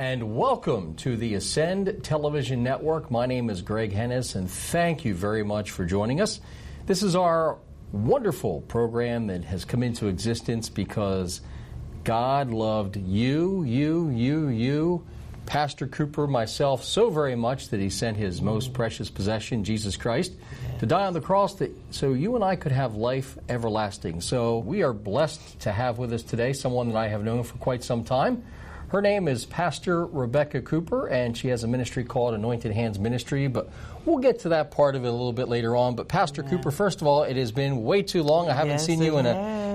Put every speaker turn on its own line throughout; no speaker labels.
and welcome to the Ascend Television Network. My name is Greg Hennis, and thank you very much for joining us. This is our wonderful program that has come into existence because God loved you, you, you, you, Pastor Cooper, myself, so very much that he sent his most precious possession, Jesus Christ, to die on the cross that, so you and I could have life everlasting. So we are blessed to have with us today someone that I have known for quite some time. Her name is Pastor Rebecca Cooper, and she has a ministry called Anointed Hands Ministry, but we'll get to that part of it a little bit later on. But Pastor Cooper, first of all, it has been way too long. I haven't
Yes,
seen you in a.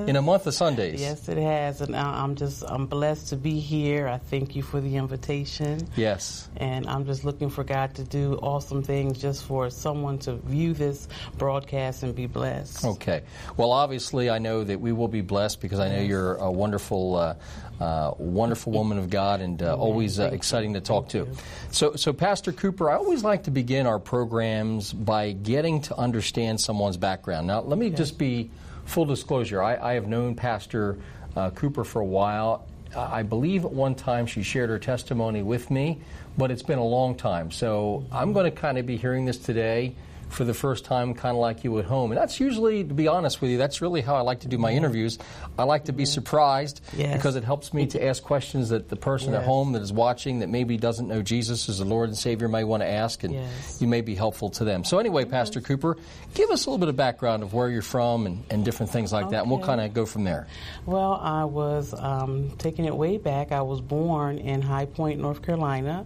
in a month of Sundays.
Yes, it has, and I'm just I'm blessed to be here. I thank you for the invitation,
Yes.
and I'm just looking for God to do awesome things just for someone to view this broadcast and be blessed.
Okay. Well, obviously, I know that we will be blessed because I know you're a wonderful, uh, uh, wonderful woman of God, and uh, always uh, exciting to talk to. So, so Pastor Cooper, I always like to begin our programs by getting to understand someone's background. Now, let me just be full disclosure. I, I have known Pastor uh, Cooper for a while. I believe at one time she shared her testimony with me, but it's been a long time. So I'm going to kind of be hearing this today for the first time, kind of like you at home. And that's usually, to be honest with you, that's really how I like to do my interviews. I like to be surprised
Yes.
because it helps me to ask questions that the person at home that is watching that maybe doesn't know Jesus as the Lord and Savior may want to ask, and
Yes.
you may be helpful to them. So, anyway, Pastor Cooper, give us a little bit of background of where you're from and, and different things like that, and we'll kind of go from there.
Well, I was um, taking it way back. I was born in High Point, North Carolina,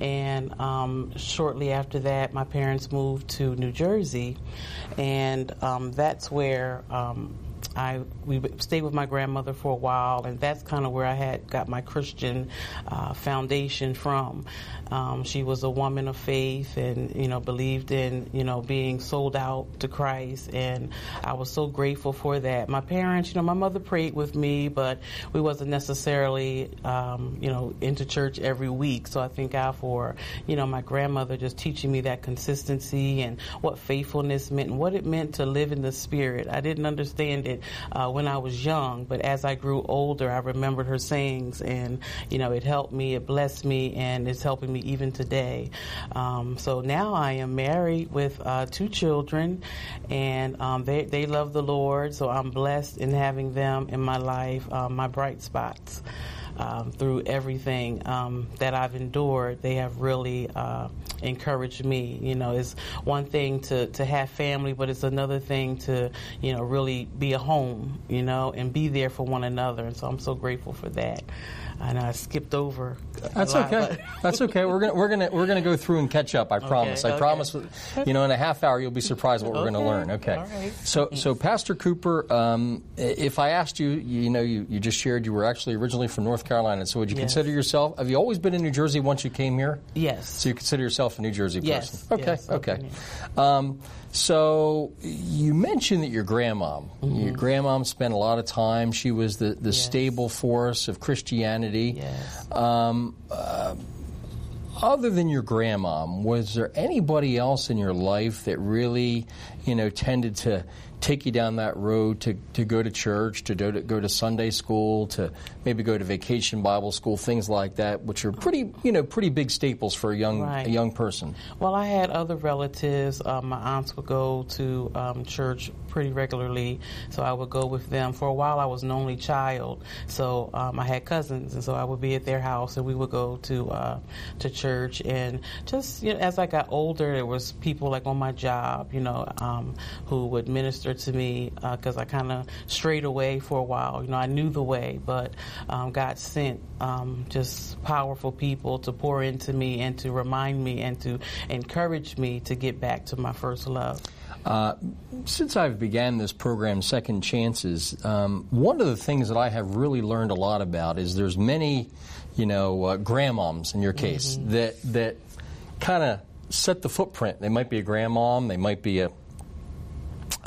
and um, shortly after that, my parents moved to New Jersey, and um, that's where. Um, I we stayed with my grandmother for a while, and that's kind of where I had got my Christian uh, foundation from. Um, she was a woman of faith, and you know believed in you know being sold out to Christ, and I was so grateful for that. My parents, you know, my mother prayed with me, but we wasn't necessarily um, you know into church every week. So I thank God for you know my grandmother just teaching me that consistency and what faithfulness meant and what it meant to live in the Spirit. I didn't understand it uh, when I was young, but as I grew older, I remembered her sayings, and you know, it helped me, it blessed me, and it's helping me even today. Um, so now I am married with uh, two children, and um, they they love the Lord. So I'm blessed in having them in my life, uh, my bright spots. Um, through everything um, that I've endured, they have really uh, encouraged me. You know, it's one thing to, to have family, but it's another thing to, you know, really be a home, you know, and be there for one another. And so I'm so grateful for that. And I skipped over.
That's
lot,
okay. That's okay. We're gonna we're gonna we're gonna go through and catch up. I promise. I
okay.
promise. You know, in a half hour, you'll be surprised what we're going to learn. Okay.
Right.
So so Pastor Cooper, um, if I asked you, you know, you, you just shared you were actually originally from North Carolina. So would you
Yes.
consider yourself? Have you always been in New Jersey once you came here?
yes.
So you consider yourself a New Jersey person?
Yes,
Okay.
yes,
okay. Um, so you mentioned that your grandmom, your grandmom spent a lot of time. She was the, the
Mm-hmm. Yes.
stable force of Christianity.
Yes.
Um, uh, other than your grandmom, was there anybody else in your life that really, you know, tended to take you down that road to, to go to church, to go to go to Sunday school, to maybe go to vacation Bible school, things like that, which are pretty, you know, pretty big staples for a young
Right.
a young person.
Well, I had other relatives. Um, my aunts would go to um, church pretty regularly, so I would go with them. For a while, I was an only child, so um, I had cousins, and so I would be at their house, and we would go to uh, to church. And just you know, as I got older, there was people like on my job, you know, um, who would minister to me because I kind of strayed away for a while. You know, I knew the way, but um, God sent um, just powerful people to pour into me and to remind me and to encourage me to get back to my first love.
Uh, since I've began this program, Second Chances, um, one of the things that I have really learned a lot about is there's many, you know, uh, grandmoms in your case that that kind of set the footprint. They might be a grandmom, they might be a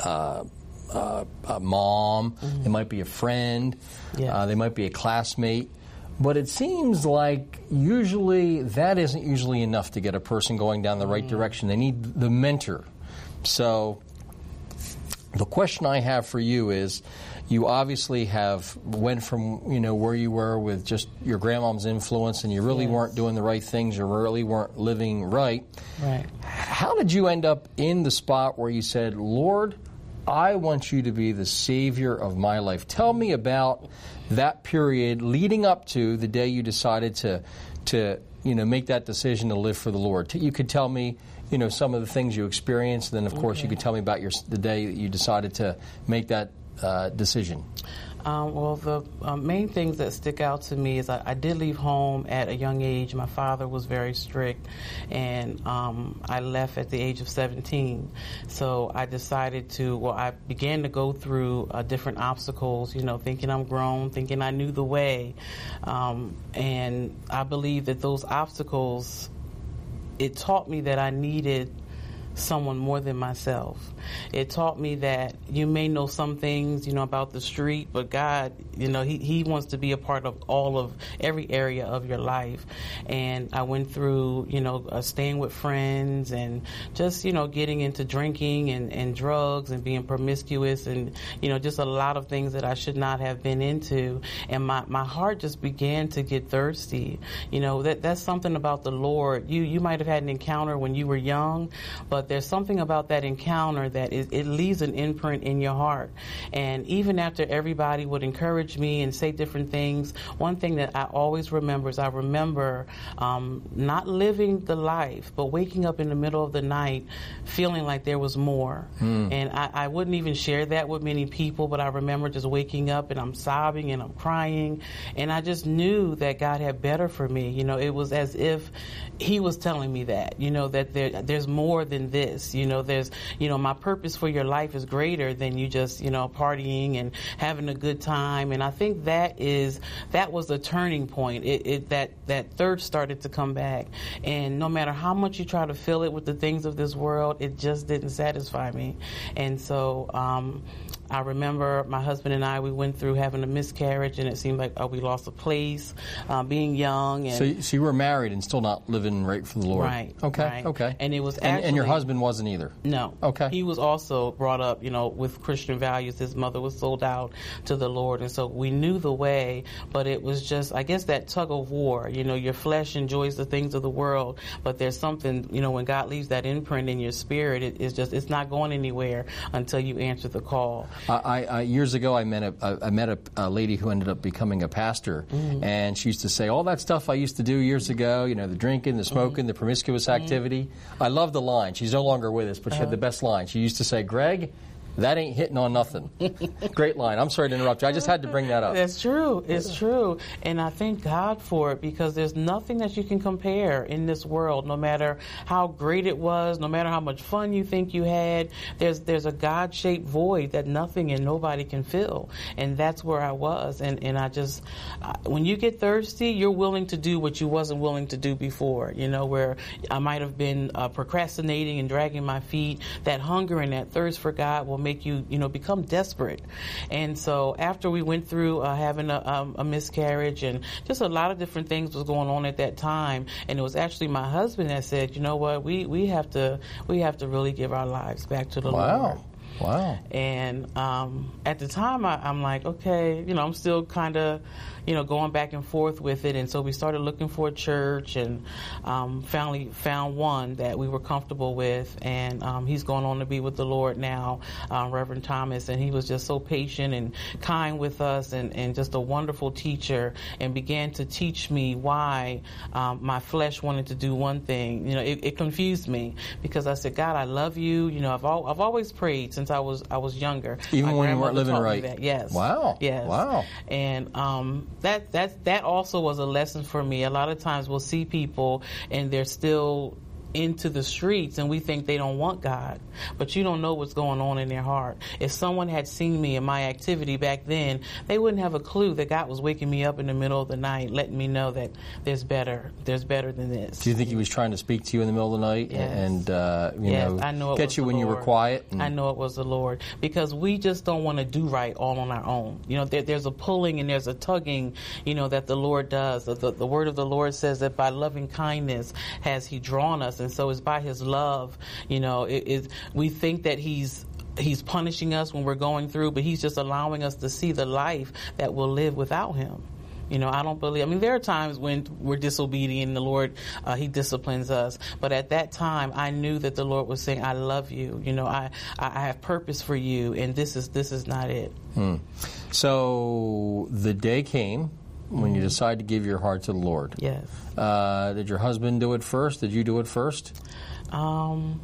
uh, uh, a mom, they might be a friend,
Yes.
uh, they might be a classmate. But it seems like usually that isn't usually enough to get a person going down the right direction. They need the mentor. So the question I have for you is, you obviously have went from you know where you were with just your grandmom's influence, and you really
Yes.
weren't doing the right things, you really weren't living right.
Right.
How did you end up in the spot where you said, Lord, I want you to be the Savior of my life? Tell me about that period leading up to the day you decided to, to you know, make that decision to live for the Lord. You could tell me, you know, some of the things you experienced, and then, of course, you could tell me about your, the day that you decided to make that uh, decision.
Um, well, the um, main things that stick out to me is I, I did leave home at a young age. My father was very strict, and um, I left at the age of 17. So I decided to, well, I began to go through uh, different obstacles, you know, thinking I'm grown, thinking I knew the way. Um, and I believe that those obstacles, it taught me that I needed someone more than myself. It taught me that you may know some things, you know, about the street, but God, you know, He, he wants to be a part of all of every area of your life. And I went through, you know, uh, staying with friends and just, you know, getting into drinking and, and drugs and being promiscuous and, you know, just a lot of things that I should not have been into. And my, my heart just began to get thirsty. You know, that, that's something about the Lord. You, you might have had an encounter when you were young, but there's something about that encounter that it, it leaves an imprint in your heart. And even after everybody would encourage me and say different things, one thing that I always remember is I remember um, not living the life, but waking up in the middle of the night feeling like there was more. And I, I wouldn't even share that with many people, but I remember just waking up and I'm sobbing and I'm crying. And I just knew that God had better for me. You know, it was as if He was telling me that, you know, that there, there's more than this. You know, there's, you know, my purpose for your life is greater than you just, you know, partying and having a good time. And I think that is, that was the turning point. It, it that, that thirst started to come back. And no matter how much you try to fill it with the things of this world, it just didn't satisfy me. And so, um, I remember my husband and I, we went through having a miscarriage, and it seemed like uh, we lost a place, uh, being young. And
So, you- so you were married and still not living right for the Lord.
Right,
Okay.
right.
Okay.
And it was
and, and your husband wasn't either.
No.
Okay.
He was also brought up, you know, with Christian values. His mother was sold out to the Lord, and so we knew the way. But it was just, I guess, that tug of war. You know, your flesh enjoys the things of the world, but there's something, you know, when God leaves that imprint in your spirit, it, it's just, it's not going anywhere until you answer the call.
I, I, I years ago, I met a I met a, a lady who ended up becoming a pastor,
Mm-hmm.
and she used to say all that stuff I used to do years ago. You know, the drinking, the smoking, the promiscuous
Mm-hmm.
activity. I love the line. She's no longer with us, but she
Uh-huh.
had the best line. She used to say, "Greg." That ain't hitting on nothing. Great line. I'm sorry to interrupt you. I just had to bring that up.
That's true. It's true. And I thank God for it because there's nothing that you can compare in this world, no matter how great it was, no matter how much fun you think you had. There's there's a God shaped void that nothing and nobody can fill. And that's where I was. And, and I just, when you get thirsty, you're willing to do what you wasn't willing to do before, you know, where I might have been uh, procrastinating and dragging my feet. That hunger and that thirst for God will make you, you know, become desperate. And so after we went through uh, having a, um, a miscarriage and just a lot of different things was going on at that time, and it was actually my husband that said, you know what, we, we have to we have to really give our lives back to the Lord.
Wow.
And um, at the time, I, I'm like, okay, you know, I'm still kind of, you know, going back and forth with it. And so we started looking for a church, and um, finally found one that we were comfortable with. And um, he's going on to be with the Lord now, uh, Reverend Thomas. And he was just so patient and kind with us, and, and just a wonderful teacher, and began to teach me why um, my flesh wanted to do one thing. You know, it, it confused me because I said, God, I love you. You know, I've al- I've always prayed since I was I was younger.
Even
My
when you weren't living right.
that. Yes.
Wow.
Yes.
Wow.
And um, that that that also was a lesson for me. A lot of times we'll see people and they're still into the streets and we think they don't want God, but you don't know what's going on in their heart. If someone had seen me in my activity back then, they wouldn't have a clue that God was waking me up in the middle of the night, letting me know that there's better, there's better than this.
Do you think he was trying to speak to you in the middle of the night
Yes.
and uh, you
Yes,
know
I know it
get you when you were
Lord.
quiet? and-
I know it was the Lord because we just don't want to do right all on our own. You know, there, there's a pulling and there's a tugging, you know, that the Lord does. The, the, the word of the Lord says that by loving kindness has He drawn us, and so it's by His love. You know, it is. We think that He's he's punishing us when we're going through, but he's just allowing us to see the life that we'll live without him. You know, I don't believe. I mean, there are times when we're disobedient, and the Lord uh, He disciplines us. But at that time, I knew that the Lord was saying, "I love you. You know, I I have purpose for you, and this is this is not it."
Hmm. So the day came when you mm-hmm. to give your heart to the Lord.
Yes.
Uh, did your husband do it first? Did you do it first?
Um,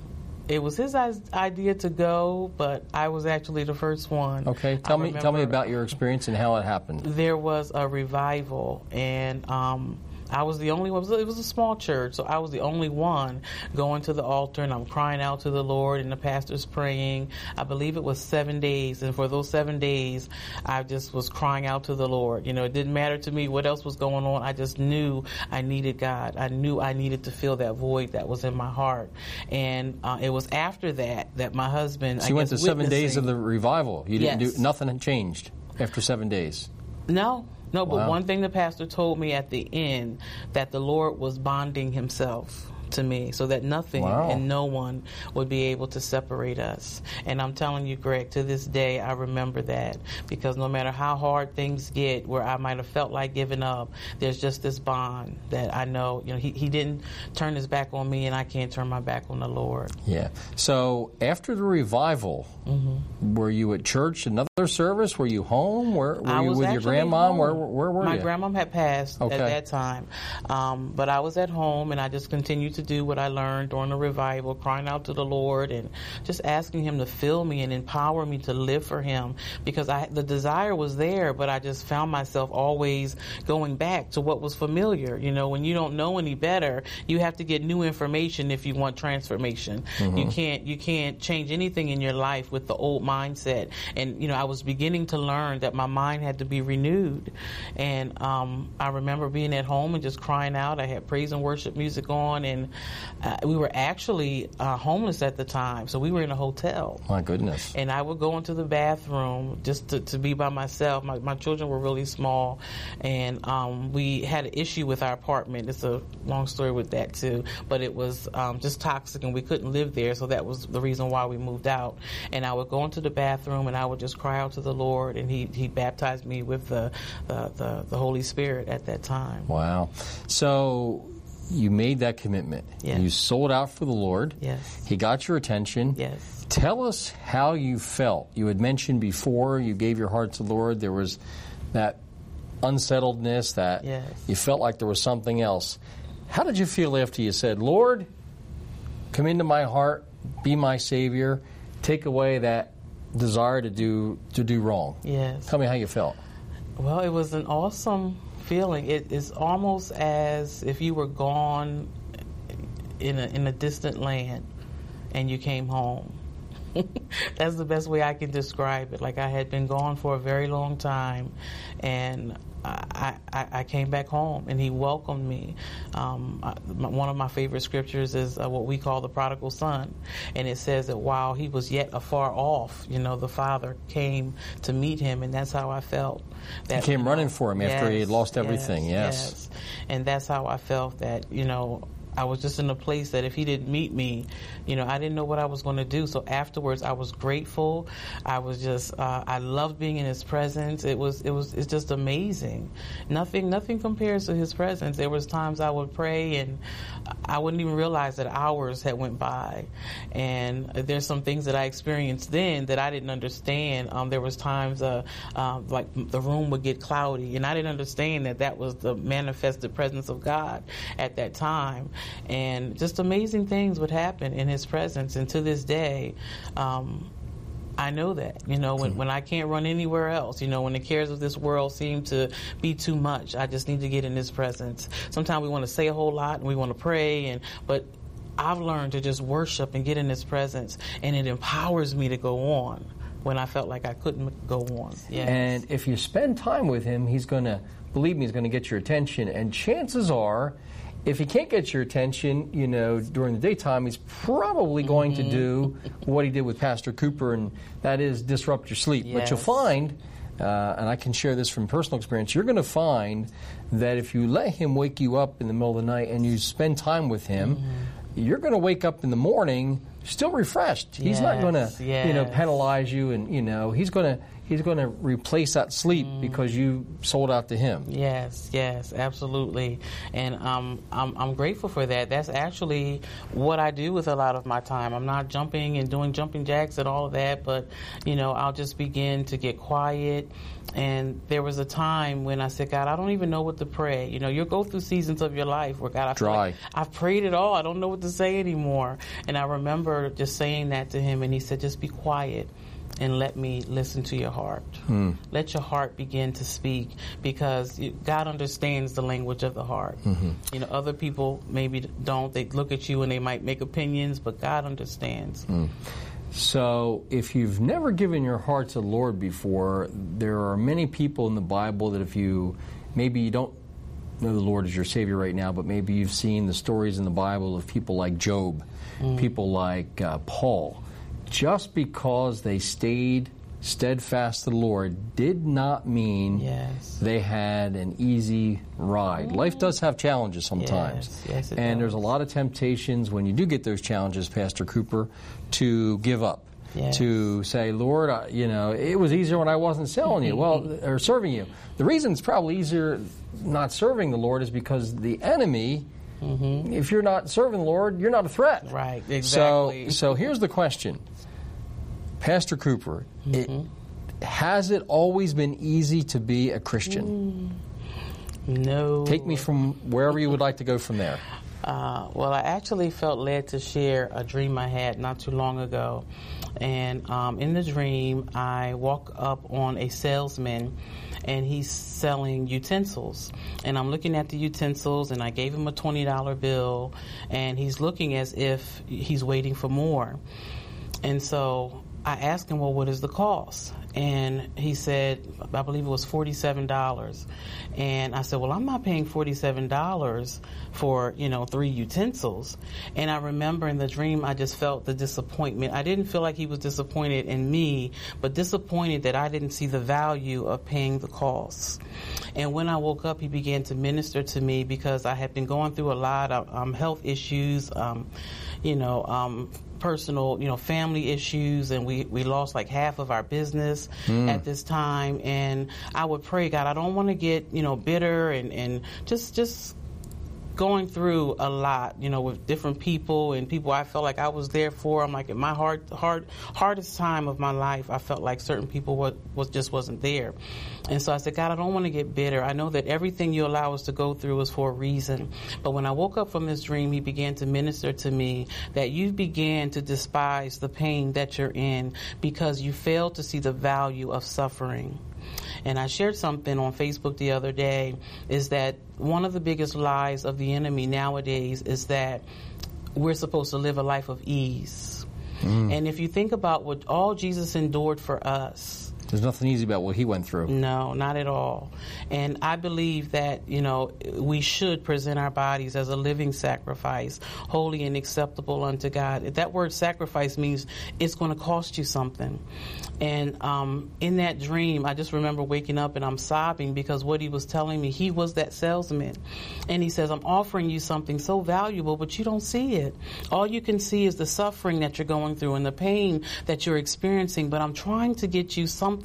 it was his idea to go, but I was actually the first one.
Okay, tell me tell me about your experience and how it happened.
There was a revival, and um, I was the only one. It was a small church, so I was the only one going to the altar, and I'm crying out to the Lord, and the pastor's praying. I believe it was seven days, and for those seven days, I just was crying out to the Lord. You know, it didn't matter to me what else was going on. I just knew I needed God. I knew I needed to fill that void that was in my heart, and uh, it was after that that my husband.
So you went to seven days of the revival. You didn't
yes.
do nothing had changed after seven days.
No, no, but wow. one thing the pastor told me at the end that the Lord was bonding himself to me so that nothing wow. and no one would be able to separate us. And I'm telling you, Greg, to this day, I remember that because no matter how hard things get, where I might have felt like giving up, there's just this bond that I know, you know, he, he didn't turn his back on me and I can't turn my back on the Lord.
Yeah. So after the revival, mm-hmm. were you at church, another service? Were you home? Where, were you with your grandma? Where, where were
my
you?
My grandma had passed okay. at that time. Um, but I was at home and I just continued to do what I learned during the revival, crying out to the Lord and just asking Him to fill me and empower me to live for Him because I, the desire was there, but I just found myself always going back to what was familiar. You know, when you don't know any better, you have to get new information if you want transformation. Mm-hmm. You can't you can't change anything in your life with the old mindset. And you know, I was beginning to learn that my mind had to be renewed. And um, I remember being at home and just crying out. I had praise and worship music on, and uh, we were actually uh, homeless at the time, so we were in a hotel.
My goodness.
And I would go into the bathroom just to, to be by myself. My, my children were really small, and um, we had an issue with our apartment. It's a long story with that, too, but it was um, just toxic, and we couldn't live there, so that was the reason why we moved out. And I would go into the bathroom, and I would just cry out to the Lord, and He, he baptized me with the, the, the, the Holy Spirit at that time.
Wow. So, you made that commitment.
Yes.
You sold out for the Lord.
Yes.
He got your attention.
Yes.
Tell us how you felt. You had mentioned before you gave your heart to the Lord. There was that unsettledness, that
yes.
you felt like there was something else. How did you feel after you said, Lord, come into my heart, be my Savior, take away that desire to do to do wrong?
Yes.
Tell me how you felt.
Well, it was an awesome feeling. It is almost as if you were gone in a, in a distant land and you came home. That's the best way I can describe it. Like I had been gone for a very long time, and I, I, I, came back home and he welcomed me. Um, one of my favorite scriptures is uh, what we call the prodigal son. And it says that while he was yet afar off, you know, the father came to meet him, and that's how I felt.
That, he came running for him yes, after he had lost everything, yes,
yes. yes. And that's how I felt that, you know, I was just in a place that if he didn't meet me, you know, I didn't know what I was going to do. So afterwards, I was grateful. I was just, uh, I loved being in his presence. It was, it was, it's just amazing. Nothing, nothing compares to his presence. There was times I would pray and I wouldn't even realize that hours had went by. And there's some things that I experienced then that I didn't understand. Um, there was times, uh, uh, like the room would get cloudy, and I didn't understand that that was the manifested presence of God at that time and just amazing things would happen in his presence. And to this day, um, I know that, you know, when, when I can't run anywhere else, you know, when the cares of this world seem to be too much, I just need to get in his presence. Sometimes we want to say a whole lot and we want to pray and, but I've learned to just worship and get in his presence and it empowers me to go on when I felt like I couldn't go on.
Yes. And if you spend time with him, he's going to, believe me, he's going to get your attention. And chances are, if he can't get your attention, you know, during the daytime, he's probably going mm-hmm. to do what he did with Pastor Cooper, and that is disrupt your sleep.
Yes.
But you'll find, uh, and I can share this from personal experience, you're going to find that if you let him wake you up in the middle of the night and you spend time with him, mm-hmm. you're going to wake up in the morning still refreshed. He's not going to, you know, penalize you, and you know, he's going to he's going to replace that sleep
Mm.
because you sold out to him.
Yes, yes, absolutely, and um, I'm I'm grateful for that. That's actually what I do with a lot of my time. I'm not jumping and doing jumping jacks and all of that, but you know, I'll just begin to get quiet. And there was a time when I said, God, I don't even know what to pray. You know, you'll go through seasons of your life where God, I
Dry.
like I've prayed it all. I don't know what to say anymore. And I remember just saying that to him, and he said, just be quiet and let me listen to your heart. Hmm. Let your heart begin to speak because God understands the language of the heart. Mm-hmm. You know, other people maybe don't. They look at you and they might make opinions, but God understands. Hmm.
So, if you've never given your heart to the Lord before, there are many people in the Bible that if you maybe you don't know the Lord as your Savior right now, but maybe you've seen the stories in the Bible of people like Job, hmm. people like uh, Paul, just because they stayed steadfast to the Lord did not mean
Yes.
they had an easy ride. Life mm. does have challenges sometimes.
Yes, yes,
and there's a lot of temptations when you do get those challenges, Pastor Cooper, to give up. To say, Lord, I, you know, it was easier when I wasn't selling you, well, or serving you. The reason it's probably easier not serving the Lord is because the enemy, if you're not serving the Lord, you're not a threat.
Mm-hmm. Right, exactly.
so so here's the question, Pastor Cooper.
Mm-hmm.
has it always been easy to be a Christian?
No.
Take me from wherever you would like to go from there.
Uh, well, I actually felt led to share a dream I had not too long ago. And um, in the dream, I walk up on a salesman and he's selling utensils. And I'm looking at the utensils and I gave him a $20 bill and he's looking as if he's waiting for more. And so I asked him, well, what is the cost? And he said, I believe it was $47. And I said, well, I'm not paying $47 for, you know, three utensils. And I remember in the dream, I just felt the disappointment. I didn't feel like he was disappointed in me, but disappointed that I didn't see the value of paying the costs. And when I woke up, he began to minister to me because I had been going through a lot of um, health issues, um, you know, um, personal, you know, family issues, and we, we lost like half of our business hmm. at this time. And I would pray, God, I don't want to get, you know, bitter and, and just, just going through a lot, you know, with different people and people I felt like I was there for. I'm like, in my hard, hard, hardest time of my life, I felt like certain people was, was just wasn't there. And so I said, God, I don't want to get bitter. I know that everything you allow us to go through is for a reason. But when I woke up from this dream, he began to minister to me that you began to despise the pain that you're in because you failed to see the value of suffering. And I shared something on Facebook the other day is that one of the biggest lies of the enemy nowadays is that we're supposed to live a life of ease. Mm. And if you think about what all Jesus endured for us,
There's nothing easy about what he went through.
no, not at all. And I believe that, you know, we should present our bodies as a living sacrifice, holy and acceptable unto God. That word sacrifice means it's going to cost you something. And um, in that dream, I just remember waking up and I'm sobbing because what he was telling me, he was that salesman. And he says, I'm offering you something so valuable, but you don't see it. All you can see is the suffering that you're going through and the pain that you're experiencing, but I'm trying to get you something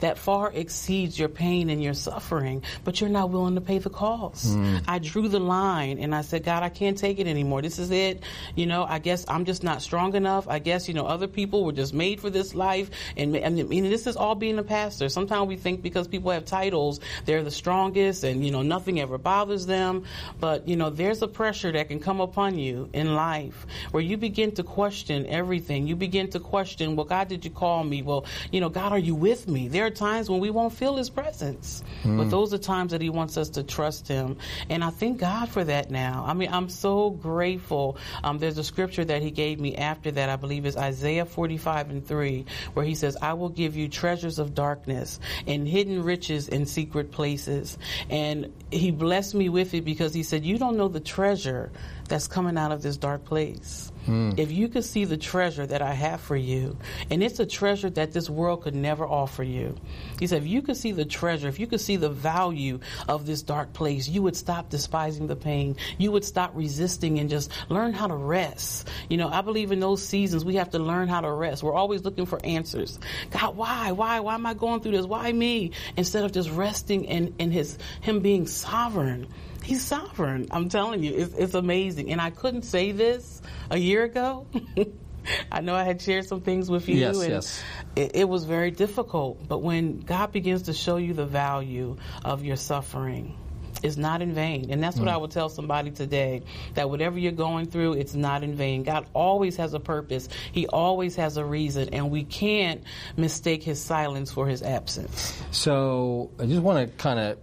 that far exceeds your pain and your suffering, but you're not willing to pay the cost. Hmm. I drew the line and I said, God, I can't take it anymore. This is it. You know, I guess I'm just not strong enough. I guess, you know, other people were just made for this life. And, and, and this is all being a pastor. Sometimes we think because people have titles, they're the strongest and, you know, nothing ever bothers them. But, you know, there's a pressure that can come upon you in life where you begin to question everything. You begin to question, well, God, did you call me? Well, you know, God, are you with me? There are times when we won't feel his presence. But those are times that he wants us to trust him. And I thank God for that now. I mean, I'm so grateful. Um, there's a scripture that he gave me after that, I believe is Isaiah 45 and 3, where he says, I will give you treasures of darkness and hidden riches in secret places. And he blessed me with it because he said, You don't know the treasure that's coming out of this dark place. Mm. If you could see the treasure that I have for you, and it's a treasure that this world could never offer you. He said, if you could see the treasure, if you could see the value of this dark place, you would stop despising the pain. You would stop resisting and just learn how to rest. You know, I believe in those seasons we have to learn how to rest. We're always looking for answers. God, why? Why? Why am I going through this? Why me? Instead of just resting in, in his him being sovereign. He's sovereign. I'm telling you, it's, it's amazing. And I couldn't say this a year ago. I know I had shared some things with you,
yes,
and
yes.
It, it, was very difficult. But when God begins to show you the value of your suffering, it's not in vain. And that's what mm. I would tell somebody today that whatever you're going through, it's not in vain. God always has a purpose, He always has a reason, and we can't mistake His silence for His absence.
So I just want to kind of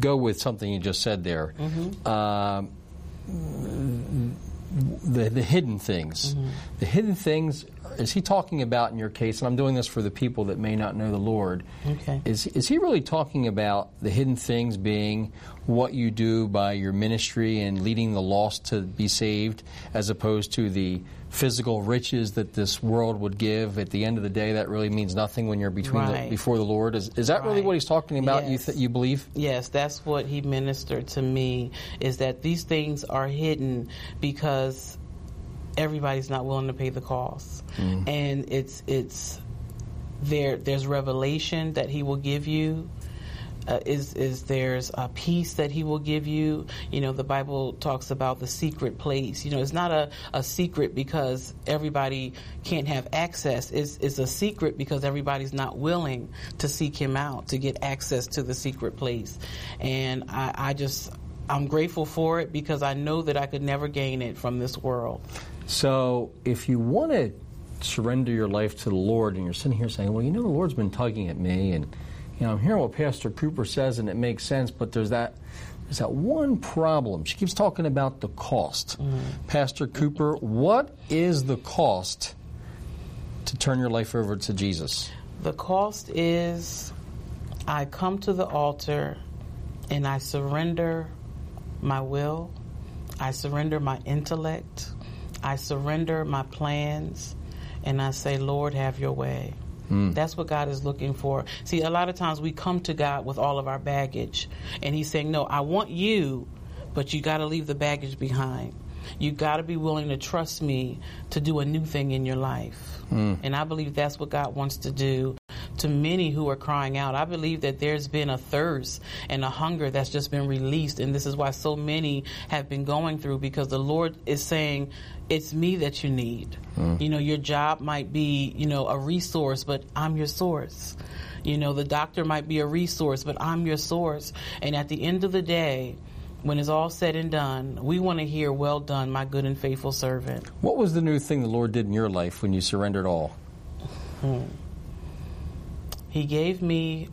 go with something you just said there. Mm-hmm. Uh, the, the hidden things. Mm-hmm. The hidden things, is he talking about in your case, and I'm doing this for the people that may not know the Lord,
okay.
is, is he really talking about the hidden things being what you do by your ministry and leading the lost to be saved, as opposed to the physical riches that this world would give? At the end of the day, that really means nothing when you're between
right.
the, before the Lord. Is, is that right. really what he's talking about?
Yes.
You th- you believe?
Yes, that's what he ministered to me. Is that these things are hidden because everybody's not willing to pay the cost, mm. and it's it's there. There's revelation that he will give you uh, is is there's a peace that he will give you. You know, the Bible talks about the secret place. You know, it's not a, a secret because everybody can't have access. It's, it's a secret because everybody's not willing to seek him out to get access to the secret place. And I, I just I'm grateful for it because I know that I could never gain it from this world.
So if you want to surrender your life to the Lord and you're sitting here saying, well, you know, the Lord's been tugging at me and you know, I'm hearing what Pastor Cooper says and it makes sense, but there's that there's that one problem. She keeps talking about the cost. Mm-hmm. Pastor Cooper, what is the cost to turn your life over to Jesus?
The cost is I come to the altar and I surrender my will, I surrender my intellect, I surrender my plans, and I say, Lord, have your way. Mm. That's what God is looking for. See, a lot of times we come to God with all of our baggage, and He's saying, No, I want you, but you got to leave the baggage behind. You got to be willing to trust me to do a new thing in your life. Mm. And I believe that's what God wants to do to many who are crying out. I believe that there's been a thirst and a hunger that's just been released. And this is why so many have been going through because the Lord is saying, it's me that you need. Mm. You know, your job might be, you know, a resource, but I'm your source. You know, the doctor might be a resource, but I'm your source. And at the end of the day, when it's all said and done, we want to hear, Well done, my good and faithful servant.
What was the new thing the Lord did in your life when you surrendered all? Hmm.
He gave me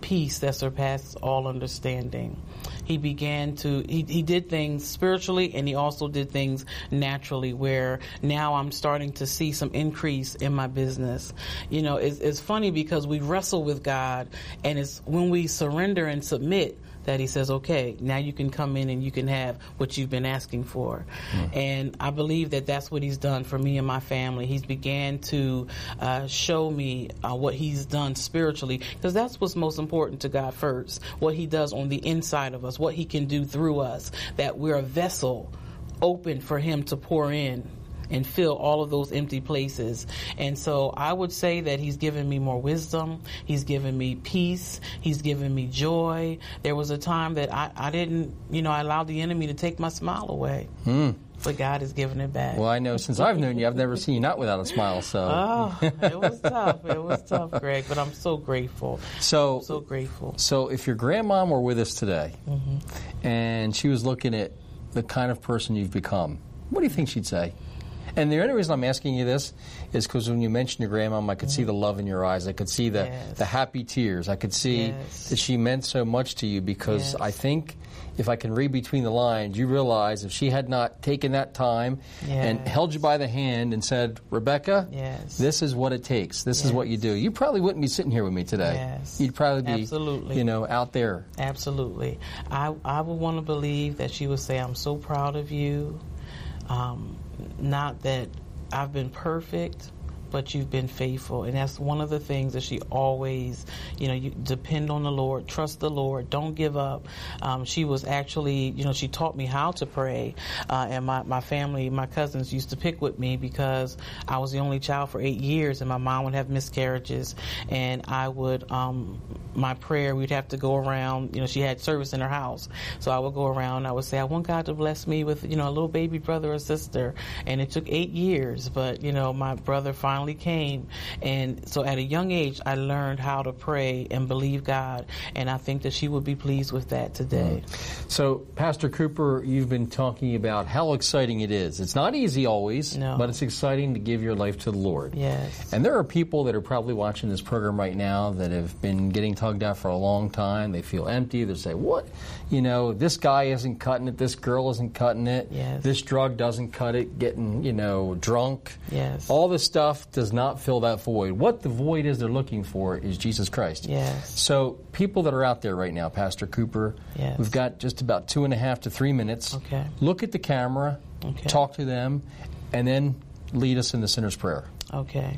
peace that surpasses all understanding he began to he, he did things spiritually and he also did things naturally where now i'm starting to see some increase in my business. You know it's, it's funny because we wrestle with god and it's when we surrender and submit that he says, okay, now you can come in and you can have what you've been asking for. Mm. And I believe that that's what he's done for me and my family. He's began to uh, show me uh, what he's done spiritually, because that's what's most important to God first, what he does on the inside of us, what he can do through us, that we're a vessel open for him to pour in and fill all of those empty places. And so I would say that he's given me more wisdom. He's given me peace. He's given me joy. There was a time that I, I didn't, you know, I allowed the enemy to take my smile away. Mm. But God has given it back.
Well, I know since I've known you, I've never seen you not without a smile. So
oh, it was tough. It was tough, Greg. But I'm so grateful.
So
so grateful.
So if your grandmom were with us today, mm-hmm. and she was looking at the kind of person you've become, what do you think she'd say? And the only reason I'm asking you this is because when you mentioned your grandmom, I could see the love in your eyes. I could see the,
Yes.
the happy tears. I could see
Yes.
that she meant so much to you because
Yes.
I think if I can read between the lines, you realize if she had not taken that time and held you by the hand and said, Rebecca, this is what it takes. This is what you do. You probably wouldn't be sitting here with me today.
Yes.
You'd probably be,
Absolutely.
you know, out there.
Absolutely. I, I would want to believe that she would say, I'm so proud of you. Um, not that I've been perfect, but you've been faithful. And that's one of the things that she always, you know, you depend on the Lord, trust the Lord, don't give up. Um, she was actually, you know, she taught me how to pray. Uh, and my, my family, my cousins used to pick with me because I was the only child for eight years and my mom would have miscarriages. And I would, um, my prayer, we'd have to go around, you know, she had service in her house. So I would go around I would say, I want God to bless me with, you know, a little baby brother or sister. And it took eight years, but, you know, my brother finally came. And so at a young age, I learned how to pray and believe God. And I think that she would be pleased with that today. Mm.
So, Pastor Cooper, you've been talking about how exciting it is. It's not easy always,
No.
but it's exciting to give your life to the Lord.
Yes.
And there are people that are probably watching this program right now that have been getting tugged out for a long time. They feel empty. They say, What? You know, this guy isn't cutting it. This girl isn't cutting it.
Yes.
This drug doesn't cut it. Getting, you know, drunk.
Yes.
All this stuff does not fill that void. What the void is they're looking for is Jesus Christ.
Yes.
So, people that are out there right now, Pastor Cooper,
Yes.
we've got just about two and a half to three minutes.
Okay.
Look at the camera,
Okay.
talk to them, and then lead us in the sinner's prayer.
Okay.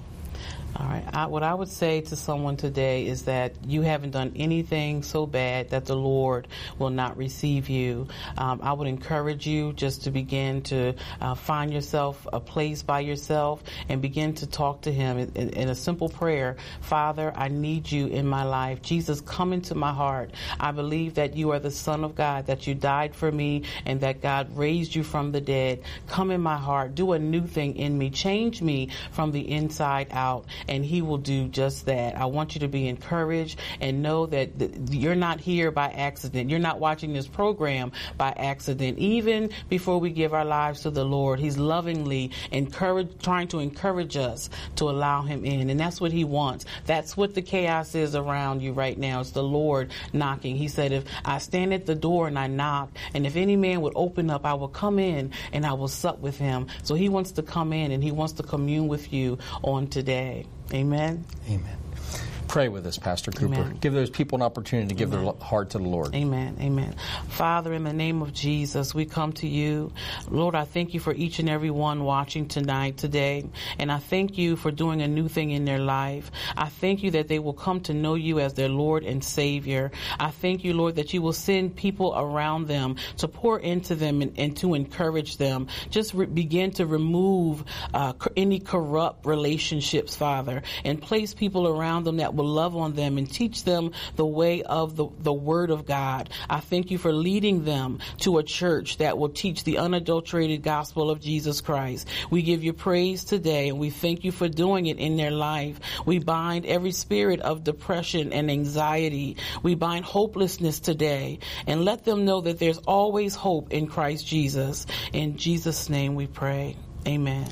All right. I, what I would say to someone today is that you haven't done anything so bad that the Lord will not receive you. Um, I would encourage you just to begin to uh, find yourself a place by yourself and begin to talk to Him in, in, in a simple prayer. Father, I need you in my life. Jesus, come into my heart. I believe that you are the Son of God, that you died for me, and that God raised you from the dead. Come in my heart. Do a new thing in me. Change me from the inside out, and He will do just that. I want you to be encouraged and know that th- you're not here by accident. You're not watching this program by accident. Even before we give our lives to the Lord, He's lovingly encourage, trying to encourage us to allow Him in, and that's what He wants. That's what the chaos is around you right now. It's the Lord knocking. He said, "If I stand at the door and I knock, and if any man would open up, I will come in and I will sup with him." So He wants to come in and He wants to commune with you on today. Amen.
Amen. Pray with us, Pastor Cooper.
Amen.
Give those people an opportunity to give their heart to the Lord.
Amen. Amen. Father, in the name of Jesus, we come to you. Lord, I thank you for each and every one watching tonight, today. And I thank you for doing a new thing in their life. I thank you that they will come to know you as their Lord and Savior. I thank you, Lord, that you will send people around them to pour into them and, and to encourage them. Just re- begin to remove uh, any corrupt relationships, Father, and place people around them that will love on them and teach them the way of the, the Word of God. I thank you for leading them to a church that will teach the unadulterated gospel of Jesus Christ. We give you praise today and we thank you for doing it in their life. We bind every spirit of depression and anxiety. We bind hopelessness today and let them know that there's always hope in Christ Jesus. In Jesus' name we pray. Amen.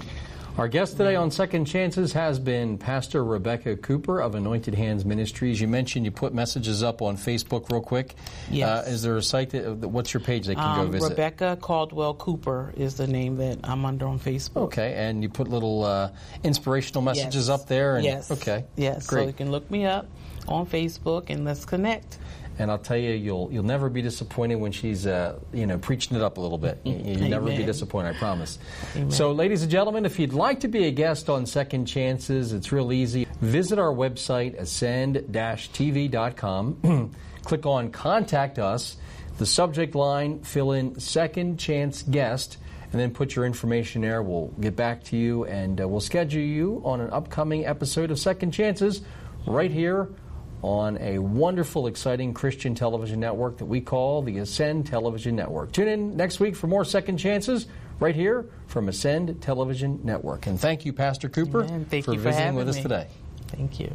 Our guest today on Second Chances has been Pastor Rebecca Cooper of Anointed Hands Ministries. You mentioned you put messages up on Facebook real quick.
Yes.
Uh, is there a site that, what's your page they can go
Um,
visit?
Rebecca Caldwell Cooper is the name that I'm under on Facebook.
Okay, and you put little uh, inspirational messages
Yes.
up there? And,
yes.
Okay.
Yes.
Great.
So you can look me up on Facebook and let's connect.
And I'll tell you, you'll you'll never be disappointed when she's uh, you know preaching it up a little bit. You, will never be disappointed, I promise.
Amen.
So, ladies and gentlemen, if you'd like to be a guest on Second Chances, it's real easy. Visit our website ascend-tv.com. Click on Contact Us. The subject line, fill in Second Chance Guest, and then put your information there. We'll get back to you, and uh, we'll schedule you on an upcoming episode of Second Chances right here on a wonderful, exciting Christian television network that we call the Ascend Television Network. Tune in next week for more Second Chances right here from Ascend Television Network. And thank you, Pastor Cooper, for
you for
visiting with us
me.
today.
Thank you.